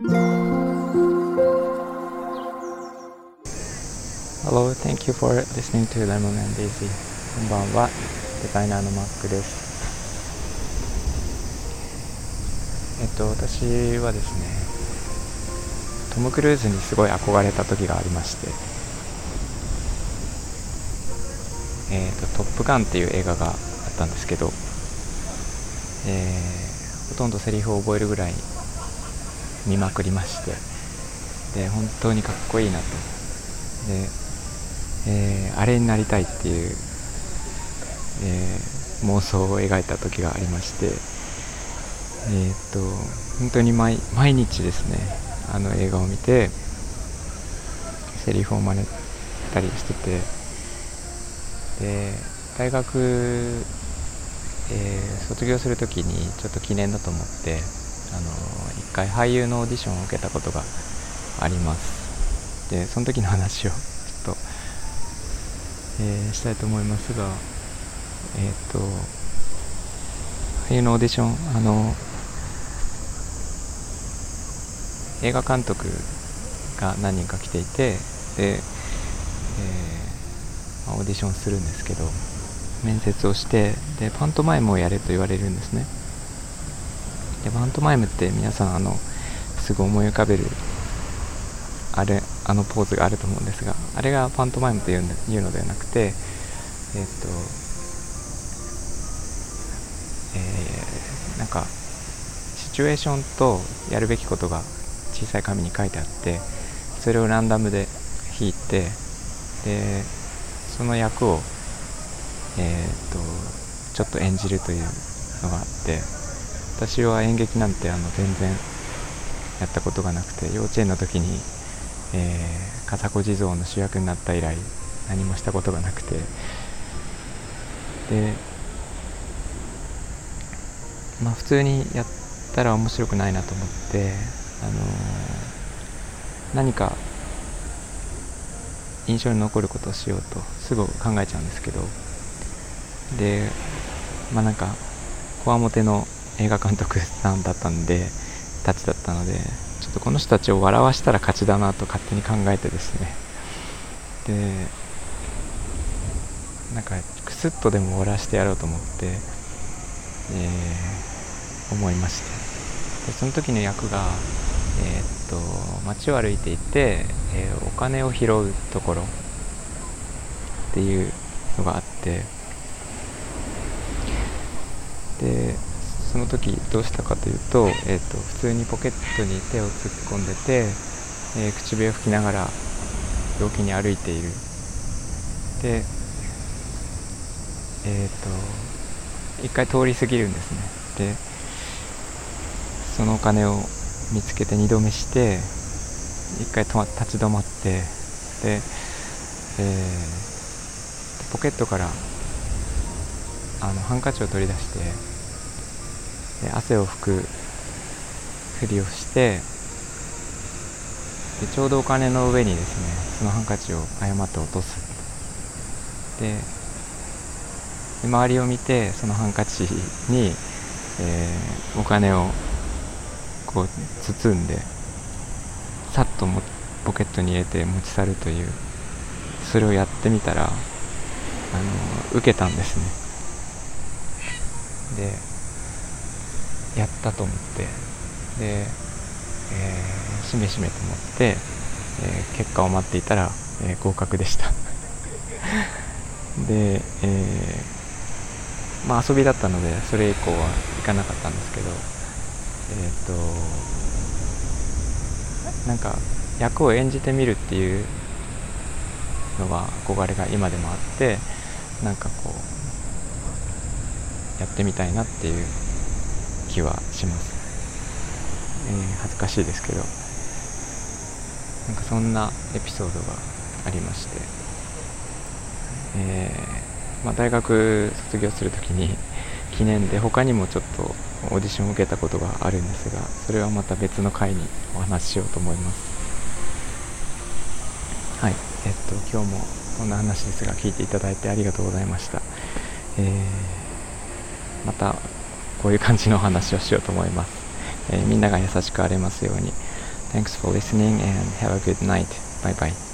Hello, thank you for listening to Lemon and Daisy. こんばんは、デザイナーのマックです。えっと、私はですね、トム・クルーズにすごい憧れた時がありまして、えっと、トップガンっていう映画があったんですけど、えー、ほとんどセリフを覚えるぐらい見まくりまして、で、本当にかっこいいなと。でえー、あれになりたいっていう、えー、妄想を描いた時がありまして、えー、っと本当に毎毎日ですねあの映画を見てセリフを真似たりしてて。で大学、えー、卒業する時にちょっと記念だと思ってあの一回俳優のオーディションを受けたことがありますでその時の話をえー、したいと思いますが、えっ、ー、と、冬のオーディション、あの、映画監督が何人か来ていて、で、えー、オーディションするんですけど、面接をして、で、パントマイムをやれと言われるんですね。で、パントマイムって皆さん、あの、すぐ思い浮かべるあれあのポーズがあると思うんですがあれがパントマイムといういうのではなくてえっ、とえー、なんかシチュエーションとやるべきことが小さい紙に書いてあってそれをランダムで引いてでその役をえっ、とちょっと演じるというのがあって私は演劇なんてあの全然やったことがなくて幼稚園の時にえー、笠子地蔵の主役になった以来何もしたことがなくて。でまあ普通にやったら面白くないなと思って、あのー、何か印象に残ることをしようとすぐ考えちゃうんですけど。でまあなんかこわもての映画監督さんだったんでたちだったのでちょっとこの人たちを笑わしたら勝ちだなと勝手に考えてですね。でなんかクスッとでも終わらせてやろうと思って、えー、思いまして。でその時の役がえー、っと街を歩いていて、えー、お金を拾うところっていうのがあって。でその時どうしたかというと,、えーと、普通にポケットに手を突っ込んでて、えー、口笛を吹きながら陽気に歩いている。でえっ、ー、と一回通り過ぎるんですね。でそのお金を見つけて二度目して一回止ま立ち止まってで、えー、ポケットからあのハンカチを取り出して汗を拭くふりをしてでちょうどお金の上にですねそのハンカチを誤って落とす。でで周りを見てそのハンカチに、えー、お金をこう包んでさっともポケットに入れて持ち去るというそれをやってみたらあの受けたんですね。でやったと思って。で、えー、しめしめと思って、えー、結果を待っていたら、えー、合格でした。で、えー、まあ遊びだったのでそれ以降は行かなかったんですけどえっ、となんか役を演じてみるっていうのが憧れが今でもあってなんかこうやってみたいなっていう気はします、えー、恥ずかしいですけど。なんかそんなエピソードがありまして、えー、まあ、大学卒業する時に記念で他にもちょっとオーディションを受けたことがあるんですがそれはまた別の回にお話ししようと思います。はい。えっと今日もこんな話ですが聞いていただいてありがとうございました、えー、またこういう感じの話をしようと思います、えー、みんなが優しくあれますように Thanks for listening and have a good night. Bye bye.